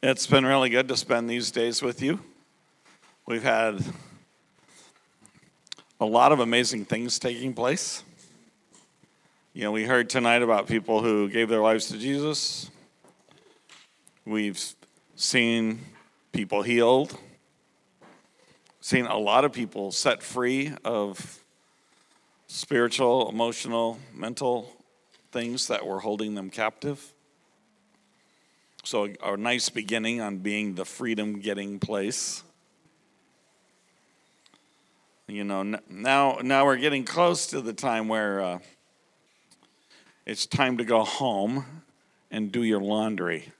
It's been really good to spend these days with you. We've had a lot of amazing things taking place. You know, we heard tonight about people who gave their lives to Jesus. We've seen people healed, seen a lot of people set free of spiritual, emotional, mental things that were holding them captive. So, a nice beginning on being the freedom getting place. You know, now, now we're getting close to the time where uh, it's time to go home and do your laundry.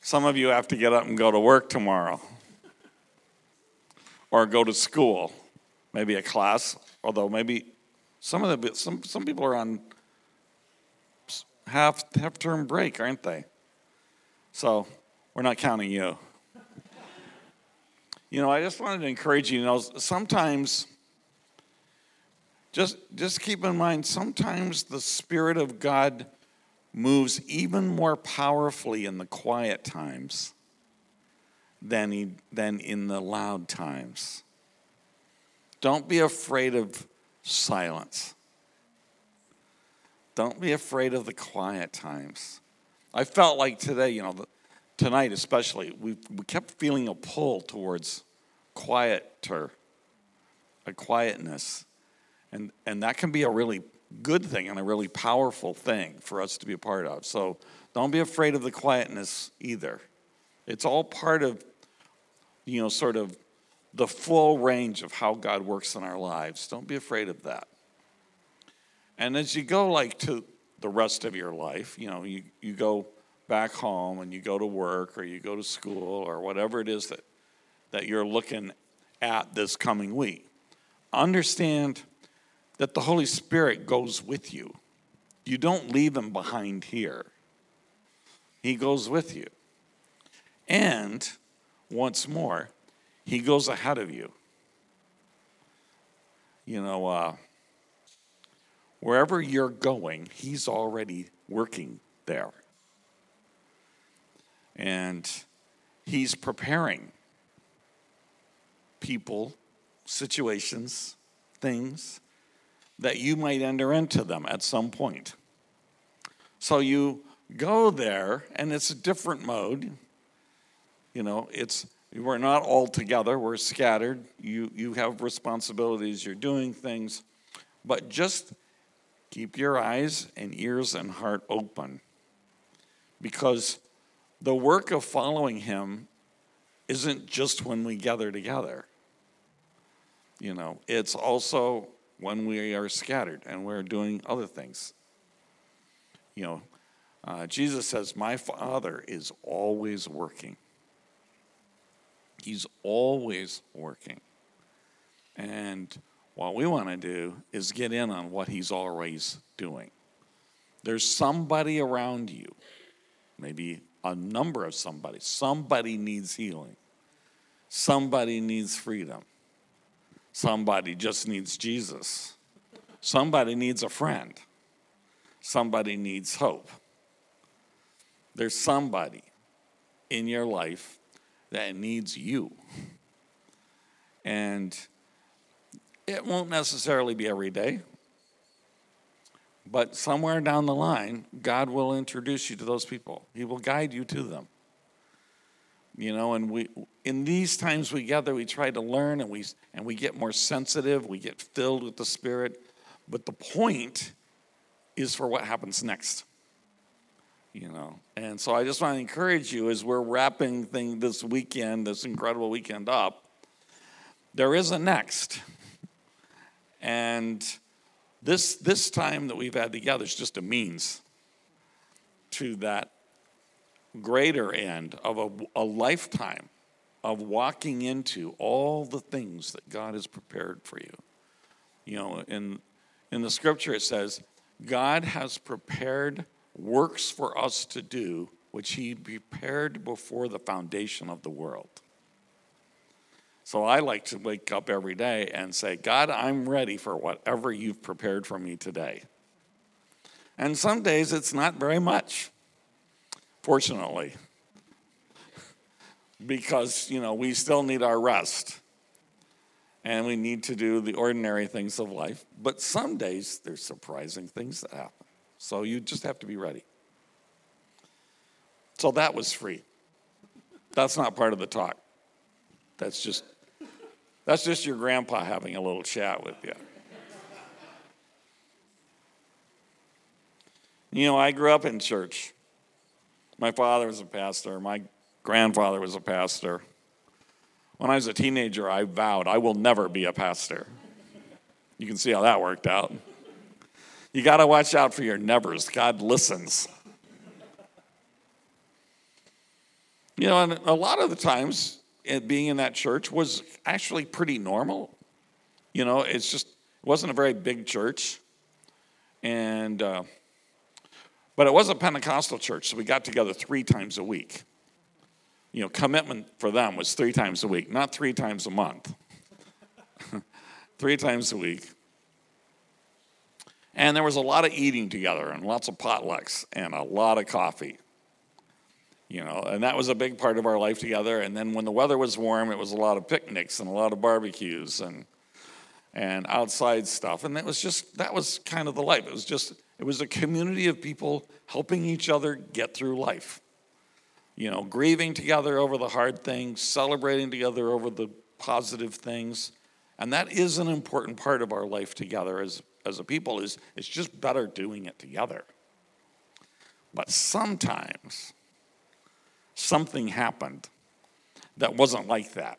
Some of you have to get up and go to work tomorrow or go to school, maybe a class, although maybe some of the some some people are on half half term break, aren't they? So we're not counting you. you know, I just wanted to encourage you. You know, sometimes just just keep in mind sometimes the spirit of God moves even more powerfully in the quiet times than he, than in the loud times. Don't be afraid of silence. Don't be afraid of the quiet times. I felt like today, you know, tonight especially, we, we kept feeling a pull towards quieter, a quietness. And, and that can be a really good thing and a really powerful thing for us to be a part of. So don't be afraid of the quietness either. It's all part of, you know, sort of the full range of how God works in our lives. Don't be afraid of that. And as you go like to the rest of your life, you know, you, you go back home and you go to work or you go to school or whatever it is that, that you're looking at this coming week, understand that the Holy Spirit goes with you. You don't leave him behind here, he goes with you. And once more, he goes ahead of you. You know, uh, Wherever you're going, He's already working there. And He's preparing people, situations, things that you might enter into them at some point. So you go there, and it's a different mode. You know, it's we're not all together, we're scattered. You you have responsibilities, you're doing things, but just Keep your eyes and ears and heart open because the work of following Him isn't just when we gather together. You know, it's also when we are scattered and we're doing other things. You know, uh, Jesus says, My Father is always working. He's always working. And what we want to do is get in on what he's always doing. There's somebody around you, maybe a number of somebody. Somebody needs healing. Somebody needs freedom. Somebody just needs Jesus. Somebody needs a friend. Somebody needs hope. There's somebody in your life that needs you. And it won't necessarily be every day, but somewhere down the line, God will introduce you to those people. He will guide you to them. You know, and we in these times we gather, we try to learn and we and we get more sensitive, we get filled with the Spirit. But the point is for what happens next. You know, and so I just want to encourage you as we're wrapping thing this weekend, this incredible weekend up. There is a next. And this, this time that we've had together is just a means to that greater end of a, a lifetime of walking into all the things that God has prepared for you. You know, in, in the scripture it says, God has prepared works for us to do, which He prepared before the foundation of the world. So I like to wake up every day and say, God, I'm ready for whatever you've prepared for me today. And some days it's not very much. fortunately, because, you know, we still need our rest and we need to do the ordinary things of life. But some days there's surprising things that happen. So you just have to be ready. So that was free. That's not part of the talk. That's just that's just your grandpa having a little chat with you. You know, I grew up in church. My father was a pastor, my grandfather was a pastor. When I was a teenager, I vowed I will never be a pastor. You can see how that worked out. You got to watch out for your nevers. God listens. You know, and a lot of the times, being in that church was actually pretty normal. You know, it's just, it wasn't a very big church. And, uh, but it was a Pentecostal church, so we got together three times a week. You know, commitment for them was three times a week, not three times a month. three times a week. And there was a lot of eating together and lots of potlucks and a lot of coffee. You know, and that was a big part of our life together. And then when the weather was warm, it was a lot of picnics and a lot of barbecues and and outside stuff. And that was just that was kind of the life. It was just it was a community of people helping each other get through life. You know, grieving together over the hard things, celebrating together over the positive things. And that is an important part of our life together as, as a people is it's just better doing it together. But sometimes something happened that wasn't like that.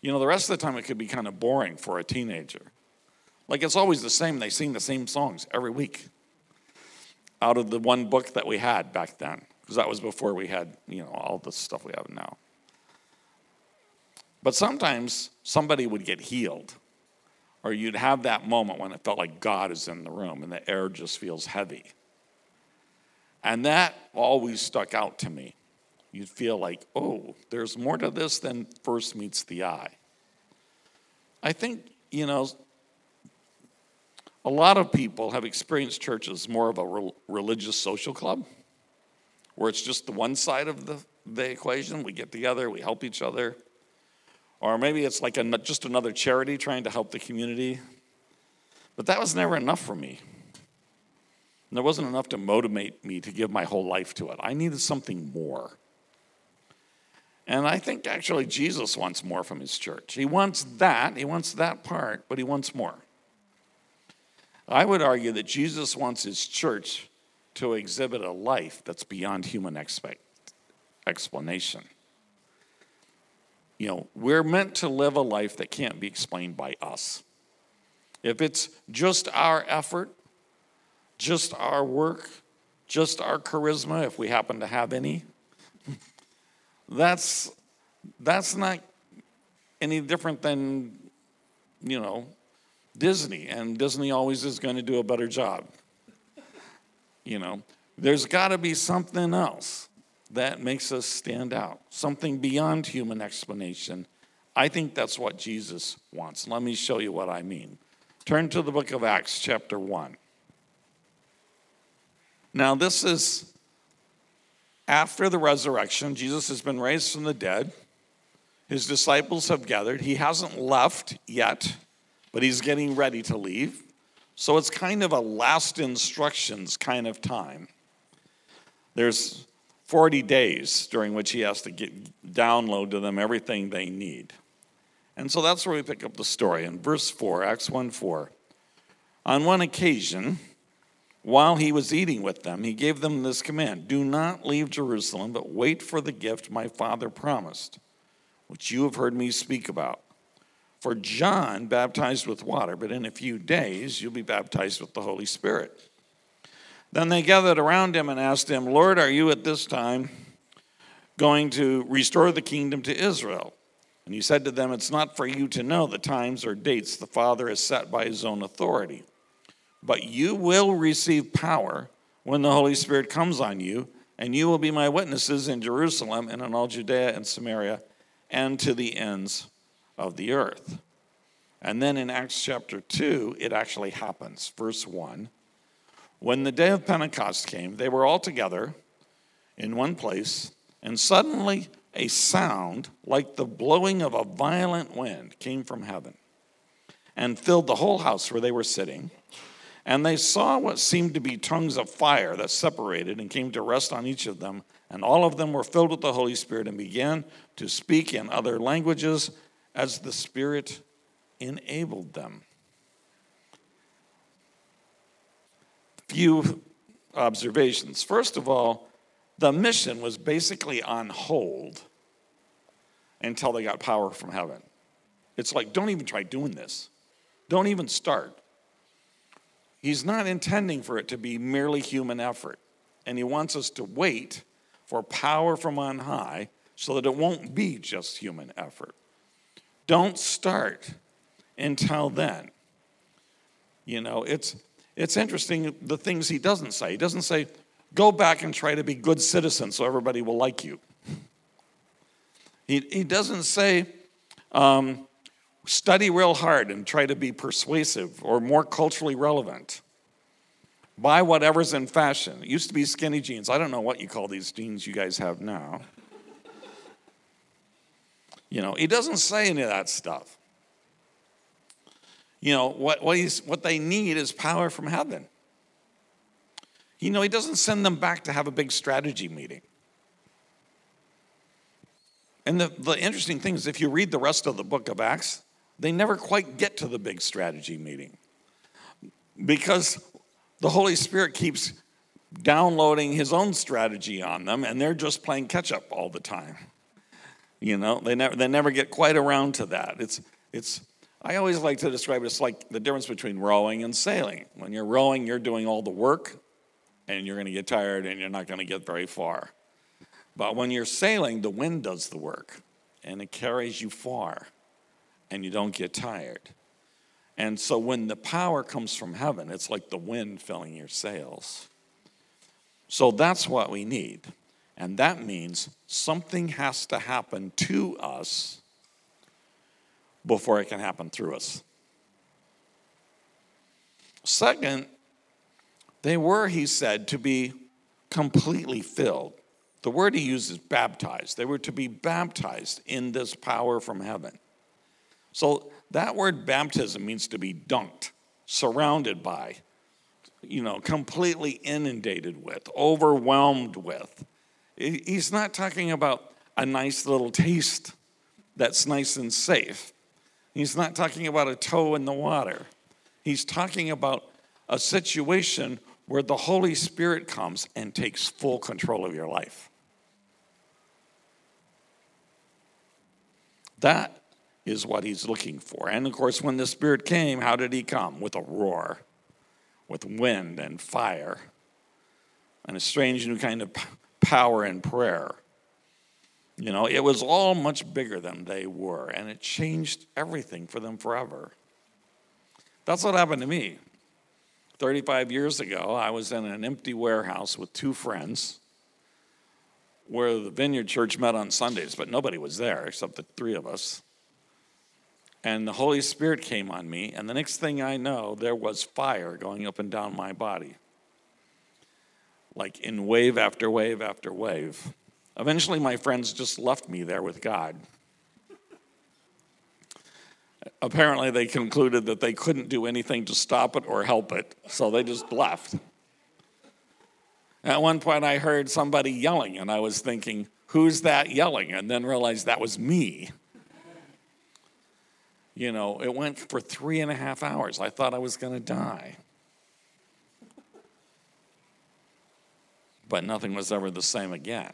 You know, the rest of the time it could be kind of boring for a teenager. Like it's always the same. They sing the same songs every week out of the one book that we had back then, because that was before we had, you know, all the stuff we have now. But sometimes somebody would get healed, or you'd have that moment when it felt like God is in the room and the air just feels heavy. And that always stuck out to me. You'd feel like, oh, there's more to this than first meets the eye. I think, you know, a lot of people have experienced church as more of a religious social club, where it's just the one side of the, the equation. We get together, we help each other. Or maybe it's like a, just another charity trying to help the community. But that was never enough for me. And there wasn't enough to motivate me to give my whole life to it. I needed something more. And I think actually Jesus wants more from his church. He wants that, he wants that part, but he wants more. I would argue that Jesus wants his church to exhibit a life that's beyond human expect, explanation. You know, we're meant to live a life that can't be explained by us. If it's just our effort, just our work, just our charisma, if we happen to have any, that's, that's not any different than, you know, Disney, and Disney always is going to do a better job. You know, there's got to be something else that makes us stand out, something beyond human explanation. I think that's what Jesus wants. Let me show you what I mean. Turn to the book of Acts, chapter 1. Now, this is after the resurrection. Jesus has been raised from the dead. His disciples have gathered. He hasn't left yet but he's getting ready to leave. So it's kind of a last instructions kind of time. There's 40 days during which he has to get download to them everything they need. And so that's where we pick up the story in verse 4, Acts 1 4. On one occasion, while he was eating with them, he gave them this command Do not leave Jerusalem, but wait for the gift my father promised, which you have heard me speak about. For John baptized with water, but in a few days you'll be baptized with the Holy Spirit. Then they gathered around him and asked him, Lord, are you at this time going to restore the kingdom to Israel? And he said to them, It's not for you to know the times or dates the Father has set by his own authority, but you will receive power when the Holy Spirit comes on you, and you will be my witnesses in Jerusalem and in all Judea and Samaria and to the ends of the earth. And then in Acts chapter 2, it actually happens. Verse 1 When the day of Pentecost came, they were all together in one place, and suddenly a sound like the blowing of a violent wind came from heaven and filled the whole house where they were sitting. And they saw what seemed to be tongues of fire that separated and came to rest on each of them. And all of them were filled with the Holy Spirit and began to speak in other languages as the Spirit enabled them. Few observations. First of all, the mission was basically on hold until they got power from heaven. It's like, don't even try doing this. Don't even start. He's not intending for it to be merely human effort. And he wants us to wait for power from on high so that it won't be just human effort. Don't start until then. You know, it's it's interesting the things he doesn't say. He doesn't say, go back and try to be good citizens so everybody will like you. He, he doesn't say, um, study real hard and try to be persuasive or more culturally relevant. Buy whatever's in fashion. It used to be skinny jeans. I don't know what you call these jeans you guys have now. You know, he doesn't say any of that stuff. You know, what, what, he's, what they need is power from heaven. You know, he doesn't send them back to have a big strategy meeting. And the, the interesting thing is, if you read the rest of the book of Acts, they never quite get to the big strategy meeting because the Holy Spirit keeps downloading his own strategy on them, and they're just playing catch up all the time. You know, they never, they never get quite around to that. It's, it's, I always like to describe it as like the difference between rowing and sailing. When you're rowing, you're doing all the work, and you're going to get tired and you're not going to get very far. But when you're sailing, the wind does the work, and it carries you far and you don't get tired. And so when the power comes from heaven, it's like the wind filling your sails. So that's what we need. And that means something has to happen to us before it can happen through us. Second, they were, he said, to be completely filled. The word he uses baptized. They were to be baptized in this power from heaven. So that word baptism means to be dunked, surrounded by, you know, completely inundated with, overwhelmed with. He's not talking about a nice little taste that's nice and safe. He's not talking about a toe in the water. He's talking about a situation where the Holy Spirit comes and takes full control of your life. That is what he's looking for. And of course, when the Spirit came, how did he come? With a roar, with wind and fire, and a strange new kind of power and prayer. You know, it was all much bigger than they were, and it changed everything for them forever. That's what happened to me. 35 years ago, I was in an empty warehouse with two friends where the Vineyard Church met on Sundays, but nobody was there except the three of us and the Holy Spirit came on me, and the next thing I know, there was fire going up and down my body, like in wave after wave after wave. Eventually, my friends just left me there with God. Apparently, they concluded that they couldn't do anything to stop it or help it, so they just left. At one point, I heard somebody yelling, and I was thinking, Who's that yelling? And then realized that was me. You know, it went for three and a half hours. I thought I was going to die. But nothing was ever the same again.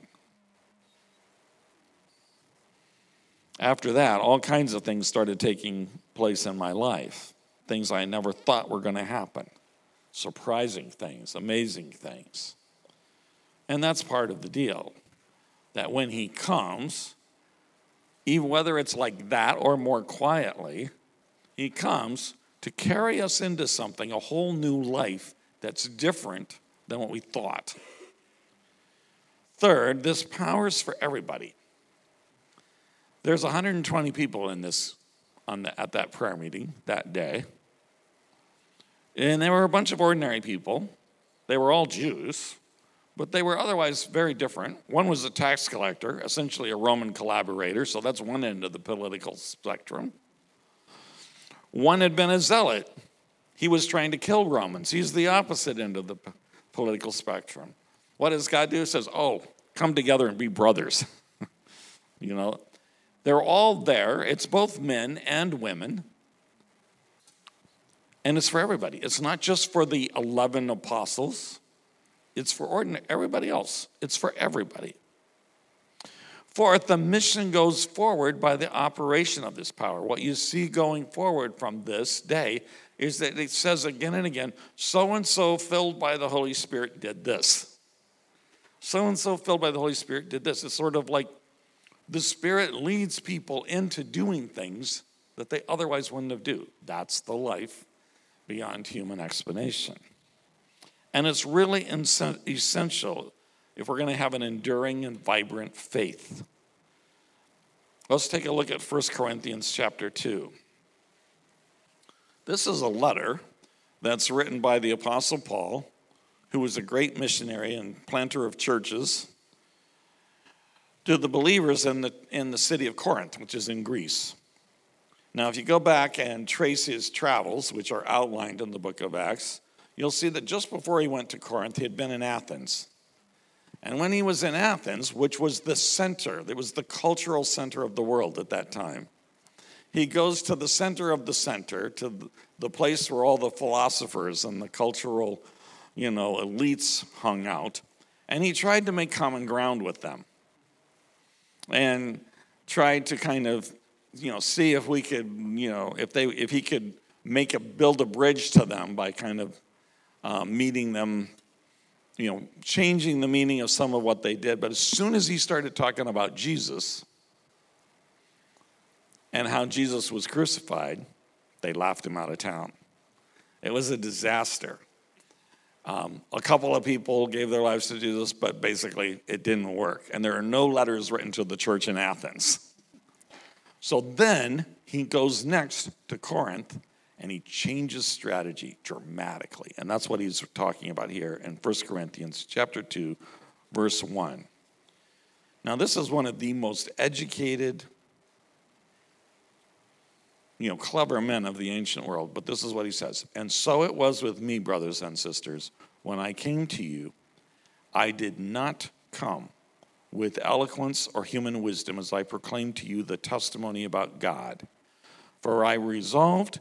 After that, all kinds of things started taking place in my life. Things I never thought were going to happen. Surprising things, amazing things. And that's part of the deal. That when he comes, even whether it's like that or more quietly, he comes to carry us into something, a whole new life that's different than what we thought. Third, this power is for everybody. There's 120 people in this on the, at that prayer meeting that day. And they were a bunch of ordinary people. They were all Jews, but they were otherwise very different. One was a tax collector, essentially a Roman collaborator, so that's one end of the political spectrum. One had been a zealot. He was trying to kill Romans. He's the opposite end of the political spectrum. What does God do? He says, Oh, come together and be brothers. you know, they're all there. It's both men and women. And it's for everybody. It's not just for the 11 apostles, it's for ordinary, everybody else. It's for everybody. Fourth, the mission goes forward by the operation of this power. What you see going forward from this day is that it says again and again, so and so filled by the Holy Spirit did this. So and so filled by the Holy Spirit did this. It's sort of like the Spirit leads people into doing things that they otherwise wouldn't have do. That's the life beyond human explanation. And it's really essential if we're going to have an enduring and vibrant faith. Let's take a look at 1 Corinthians chapter 2. This is a letter that's written by the Apostle Paul, who was a great missionary and planter of churches, to the believers in the, in the city of Corinth, which is in Greece. Now, if you go back and trace his travels, which are outlined in the book of Acts, you'll see that just before he went to Corinth, he had been in Athens. And when he was in Athens, which was the center, it was the cultural center of the world at that time, he goes to the center of the center, to the place where all the philosophers and the cultural, you know, elites hung out, and he tried to make common ground with them. And tried to kind of you know, see if we could, you know, if they, if he could make a build a bridge to them by kind of uh, meeting them, you know, changing the meaning of some of what they did. But as soon as he started talking about Jesus and how Jesus was crucified, they laughed him out of town. It was a disaster. Um, a couple of people gave their lives to Jesus, but basically it didn't work. And there are no letters written to the church in Athens. So then he goes next to Corinth and he changes strategy dramatically. And that's what he's talking about here in 1 Corinthians chapter 2 verse 1. Now this is one of the most educated you know clever men of the ancient world, but this is what he says. And so it was with me brothers and sisters when I came to you I did not come with eloquence or human wisdom as I proclaimed to you the testimony about God. For I resolved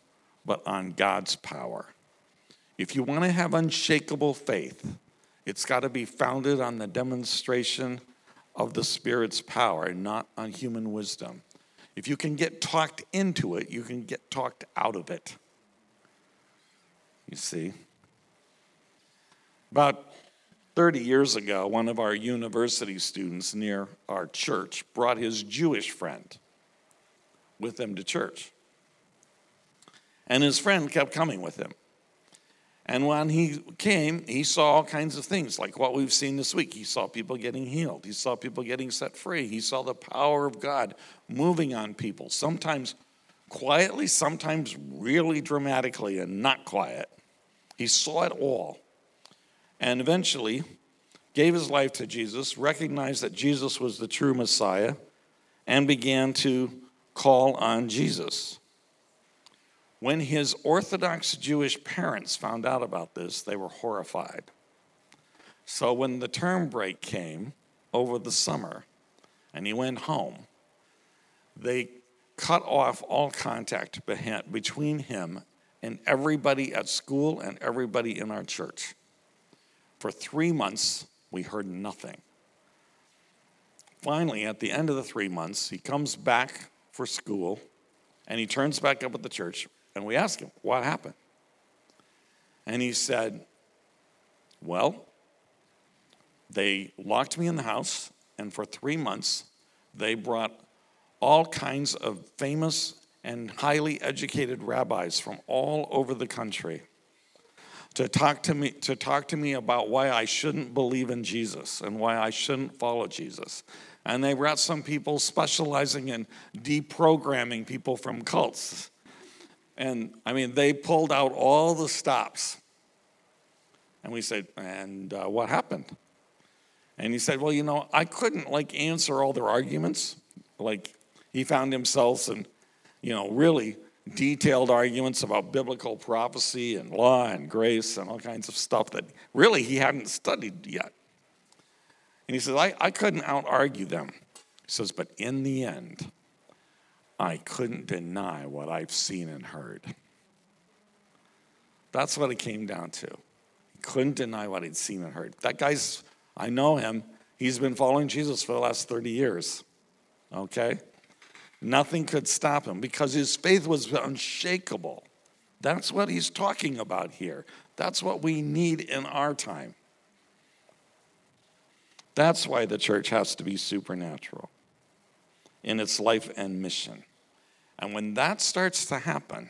but on God's power. If you want to have unshakable faith, it's got to be founded on the demonstration of the Spirit's power, and not on human wisdom. If you can get talked into it, you can get talked out of it. You see? About 30 years ago, one of our university students near our church brought his Jewish friend with him to church. And his friend kept coming with him. And when he came, he saw all kinds of things like what we've seen this week. He saw people getting healed, he saw people getting set free, he saw the power of God moving on people, sometimes quietly, sometimes really dramatically and not quiet. He saw it all and eventually gave his life to Jesus, recognized that Jesus was the true Messiah, and began to call on Jesus. When his Orthodox Jewish parents found out about this, they were horrified. So when the term break came over the summer and he went home, they cut off all contact between him and everybody at school and everybody in our church. For three months, we heard nothing. Finally, at the end of the three months, he comes back for school and he turns back up at the church, and we ask him, What happened? And he said, Well, they locked me in the house, and for three months, they brought all kinds of famous and highly educated rabbis from all over the country to talk to me to talk to me about why I shouldn't believe in Jesus and why I shouldn't follow Jesus. And they brought some people specializing in deprogramming people from cults. And I mean, they pulled out all the stops. And we said, and uh, what happened? And he said, well, you know, I couldn't like answer all their arguments. Like he found himself in, you know, really detailed arguments about biblical prophecy and law and grace and all kinds of stuff that really he hadn't studied yet. And he says, I, I couldn't out argue them. He says, but in the end, I couldn't deny what I've seen and heard. That's what it came down to. He couldn't deny what he'd seen and heard. That guy's, I know him. He's been following Jesus for the last 30 years. Okay? Nothing could stop him because his faith was unshakable. That's what he's talking about here. That's what we need in our time. That's why the church has to be supernatural in its life and mission. And when that starts to happen,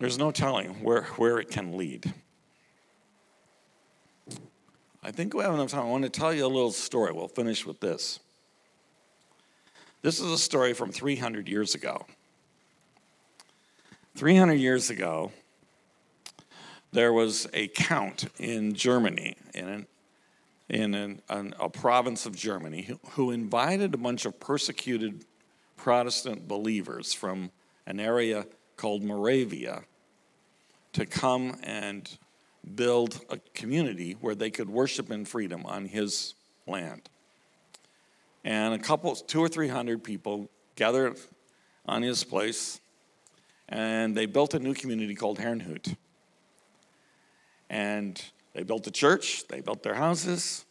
there's no telling where, where it can lead. I think we have enough time. I want to tell you a little story. We'll finish with this. This is a story from 300 years ago. 300 years ago, there was a count in Germany, in, an, in an, an, a province of Germany, who, who invited a bunch of persecuted Protestant believers from an area called Moravia to come and build a community where they could worship in freedom on his land and a couple, two or three hundred people gathered on his place, and they built a new community called Herrnhut. And they built a church, they built their houses,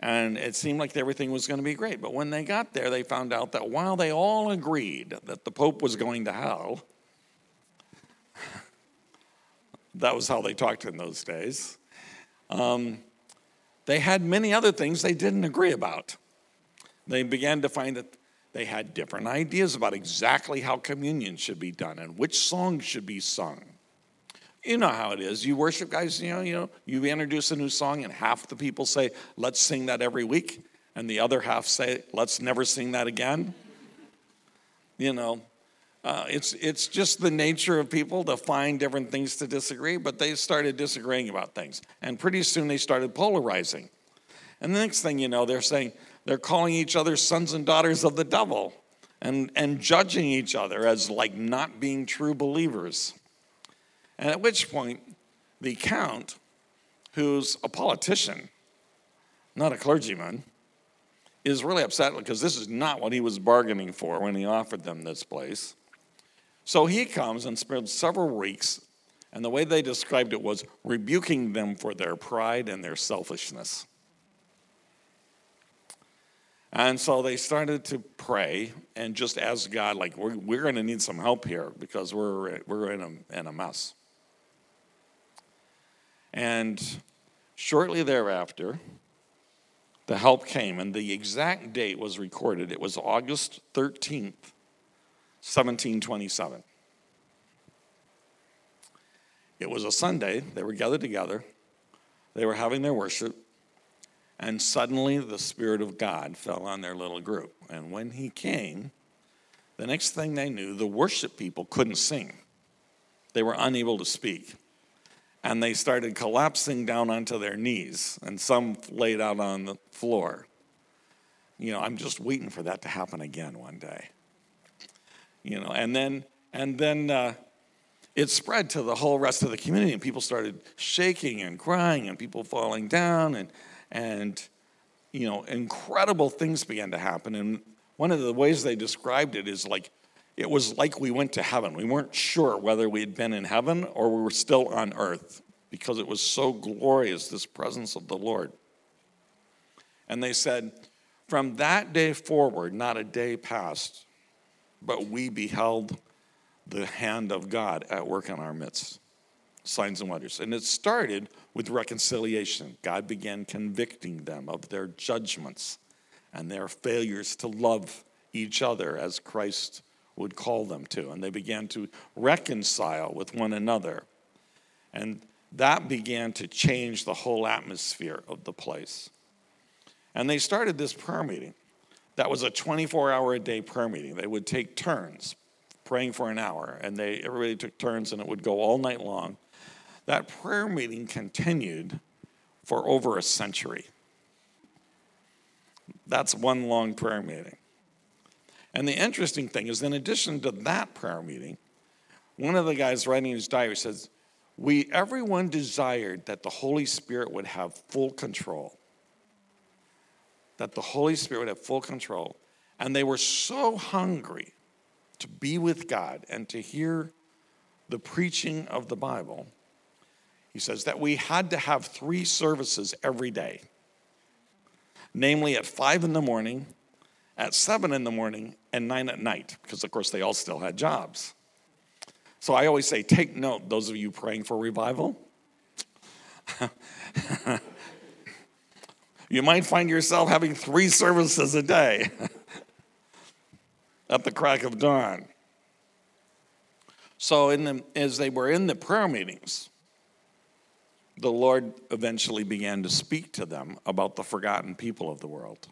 and it seemed like everything was going to be great. But when they got there, they found out that while they all agreed that the Pope was going to hell, that was how they talked in those days, um, they had many other things they didn't agree about. They began to find that they had different ideas about exactly how communion should be done and which songs should be sung. You know how it is. You worship guys, you know, you know, you introduce a new song and half the people say, "Let's sing that every week," and the other half say, "Let's never sing that again." You know, uh, it's it's just the nature of people to find different things to disagree, but they started disagreeing about things, and pretty soon they started polarizing. And the next thing you know, they're saying, they're calling each other sons and daughters of the devil and, and judging each other as like not being true believers. And at which point, the count, who's a politician, not a clergyman, is really upset because this is not what he was bargaining for when he offered them this place. So he comes and spends several weeks, and the way they described it was rebuking them for their pride and their selfishness. And so they started to pray and just ask God, like, we're, we're going to need some help here because we're, we're in, a, in a mess. And shortly thereafter, the help came, and the exact date was recorded. It was August 13th, 1727. It was a Sunday. They were gathered together, they were having their worship. And suddenly the Spirit of God fell on their little group. And when He came, the next thing they knew, the worship people couldn't sing. They were unable to speak. And they started collapsing down onto their knees, and some laid out on the floor. You know, I'm just waiting for that to happen again one day. You know, and then, and then, uh, it spread to the whole rest of the community, and people started shaking and crying, and people falling down, and and you know incredible things began to happen and one of the ways they described it is like it was like we went to heaven we weren't sure whether we had been in heaven or we were still on earth because it was so glorious this presence of the lord and they said from that day forward not a day passed but we beheld the hand of god at work in our midst signs and wonders. And it started with reconciliation. God began convicting them of their judgments and their failures to love each other as Christ would call them to. And they began to reconcile with one another. And that began to change the whole atmosphere of the place. And they started this prayer meeting. That was a 24 hour a day prayer meeting. They would take turns praying for an hour, and they everybody took turns, and it would go all night long. That prayer meeting continued for over a century. That's one long prayer meeting. And the interesting thing is, in addition to that prayer meeting, one of the guys writing his diary says, We, everyone desired that the Holy Spirit would have full control. That the Holy Spirit would have full control. And they were so hungry to be with God and to hear the preaching of the Bible he says that we had to have three services every day, namely at five in the morning, at seven in the morning, and nine at night, because of course they all still had jobs. So I always say, take note, those of you praying for revival. you might find yourself having three services a day at the crack of dawn. So, the, as they were in the prayer meetings, the Lord eventually began to speak to them about the forgotten people of the world.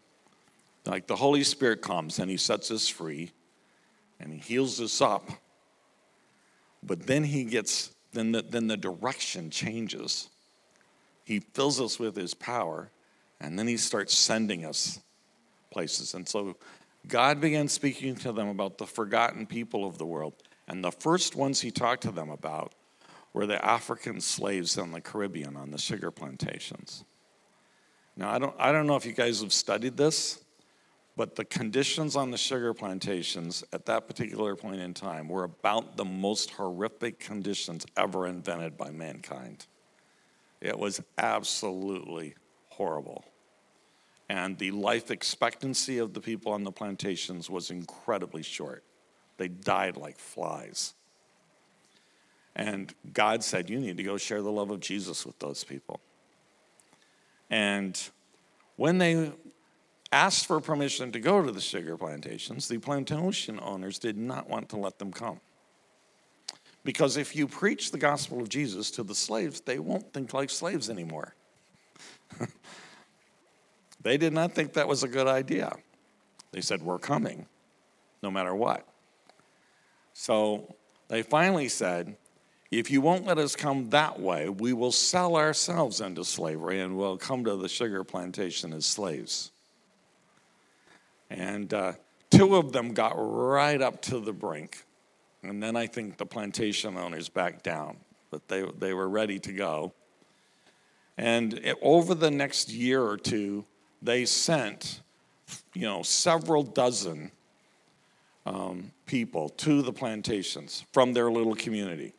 Like the Holy Spirit comes and he sets us free and he heals us up. But then he gets, then the, then the direction changes. He fills us with his power and then he starts sending us places. And so God began speaking to them about the forgotten people of the world. And the first ones he talked to them about were the African slaves in the Caribbean on the sugar plantations. Now, I don't, I don't know if you guys have studied this, but the conditions on the sugar plantations at that particular point in time were about the most horrific conditions ever invented by mankind. It was absolutely horrible. And the life expectancy of the people on the plantations was incredibly short. They died like flies. And God said, You need to go share the love of Jesus with those people. And when they asked for permission to go to the sugar plantations, the plantation owners did not want to let them come. Because if you preach the gospel of Jesus to the slaves, they won't think like slaves anymore. they did not think that was a good idea. They said, We're coming, no matter what. So they finally said, if you won't let us come that way, we will sell ourselves into slavery and we'll come to the sugar plantation as slaves. And uh, two of them got right up to the brink. And then I think the plantation owners backed down, but they, they were ready to go. And it, over the next year or two, they sent, you know, several dozen um, people to the plantations from their little community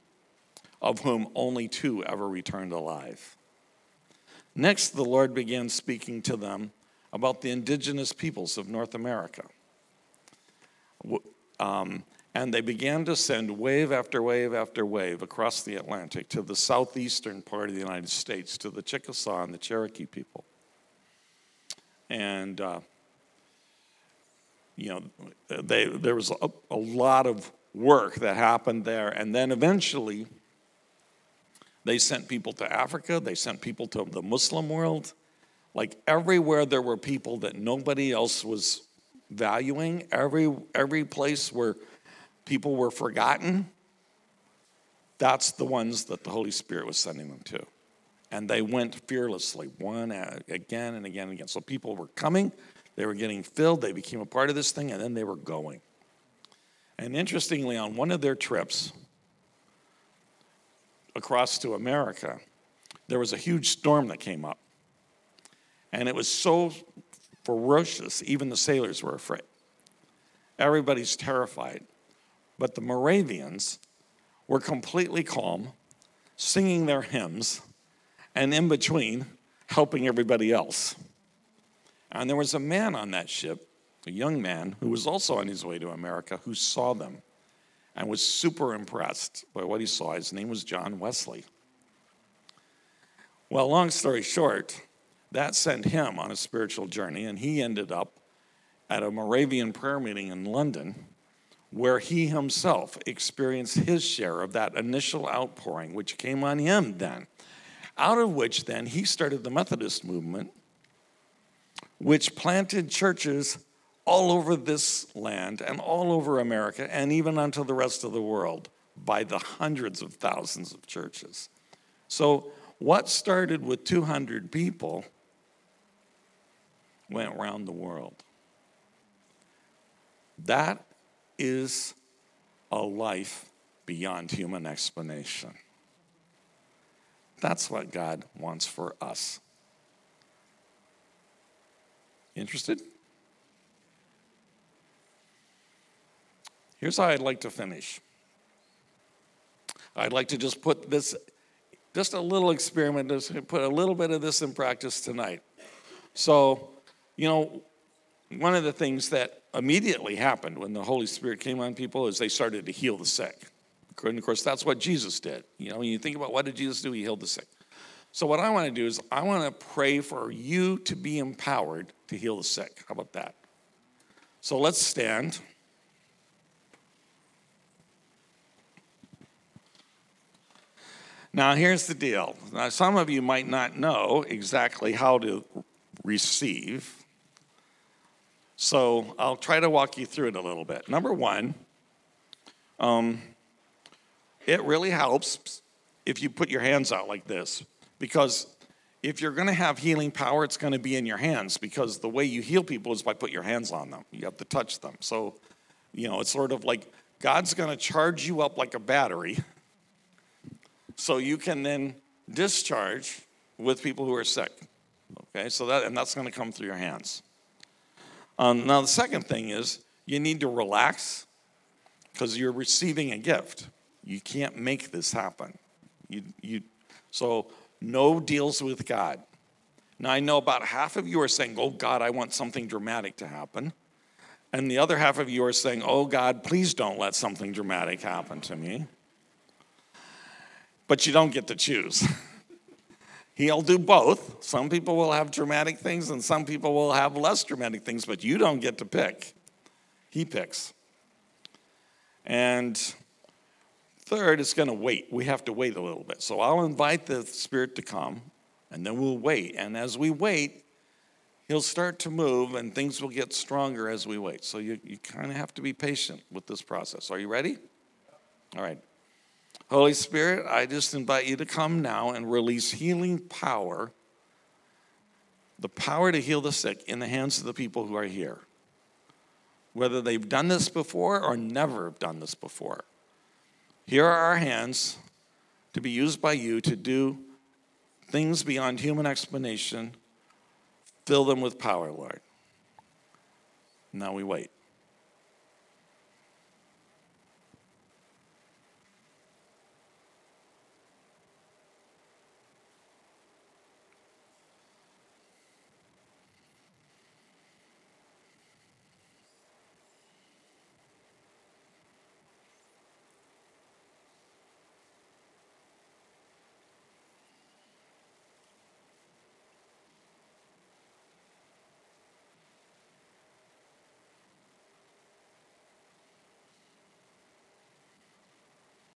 of whom only two ever returned alive. Next, the Lord began speaking to them about the indigenous peoples of North America. Um, and they began to send wave after wave after wave across the Atlantic to the southeastern part of the United States, to the Chickasaw and the Cherokee people. And, uh, you know, they, there was a, a lot of work that happened there. And then eventually, they sent people to Africa, they sent people to the Muslim world. Like everywhere there were people that nobody else was valuing, every, every place where people were forgotten, that's the ones that the Holy Spirit was sending them to. And they went fearlessly, one again and again and again. So people were coming, they were getting filled, they became a part of this thing, and then they were going. And interestingly, on one of their trips, across to America, there was a huge storm that came up. And it was so ferocious, even the sailors were afraid. Everybody's terrified. But the Moravians were completely calm, singing their hymns, and in between, helping everybody else. And there was a man on that ship, a young man, who was also on his way to America, who saw them and was super impressed by what he saw. His name was John Wesley. Well, long story short, that sent him on a spiritual journey, and he ended up at a Moravian prayer meeting in London where he himself experienced his share of that initial outpouring, which came on him then. Out of which then he started the Methodist movement, which planted churches all over this land and all over America and even onto the rest of the world by the hundreds of thousands of churches. So, what started with 200 people went around the world. That is a life beyond human explanation. That's what God wants for us. Interested? Here's how I'd like to finish. I'd like to just put this, just a little experiment, just put a little bit of this in practice tonight. So, you know, one of the things that immediately happened when the Holy Spirit came on people is they started to heal the sick. And of course, that's what Jesus did. You know, when you think about what did Jesus do, he healed the sick. So, what I want to do is, I want to pray for you to be empowered to heal the sick. How about that? So, let's stand. Now, here's the deal. Now, some of you might not know exactly how to receive. So I'll try to walk you through it a little bit. Number one, um, it really helps if you put your hands out like this because if you're going to have healing power, it's going to be in your hands because the way you heal people is by put your hands on them. You have to touch them. So, you know, it's sort of like God's going to charge you up like a battery so you can then discharge with people who are sick. Okay, so that, and that's going to come through your hands. Um, now, the second thing is you need to relax because you're receiving a gift. You can't make this happen. You, you, so, no deals with God. Now, I know about half of you are saying, Oh, God, I want something dramatic to happen. And the other half of you are saying, Oh, God, please don't let something dramatic happen to me. But you don't get to choose. He'll do both. Some people will have dramatic things and some people will have less dramatic things, but you don't get to pick. He picks. And third, it's going to wait. We have to wait a little bit. So I'll invite the Spirit to come and then we'll wait. And as we wait, He'll start to move and things will get stronger as we wait. So you, you kind of have to be patient with this process. Are you ready? All right. Holy Spirit, I just invite you to come now and release healing power, the power to heal the sick in the hands of the people who are here. Whether they've done this before or never have done this before. Here are our hands to be used by you to do things beyond human explanation. Fill them with power, Lord. Now we wait.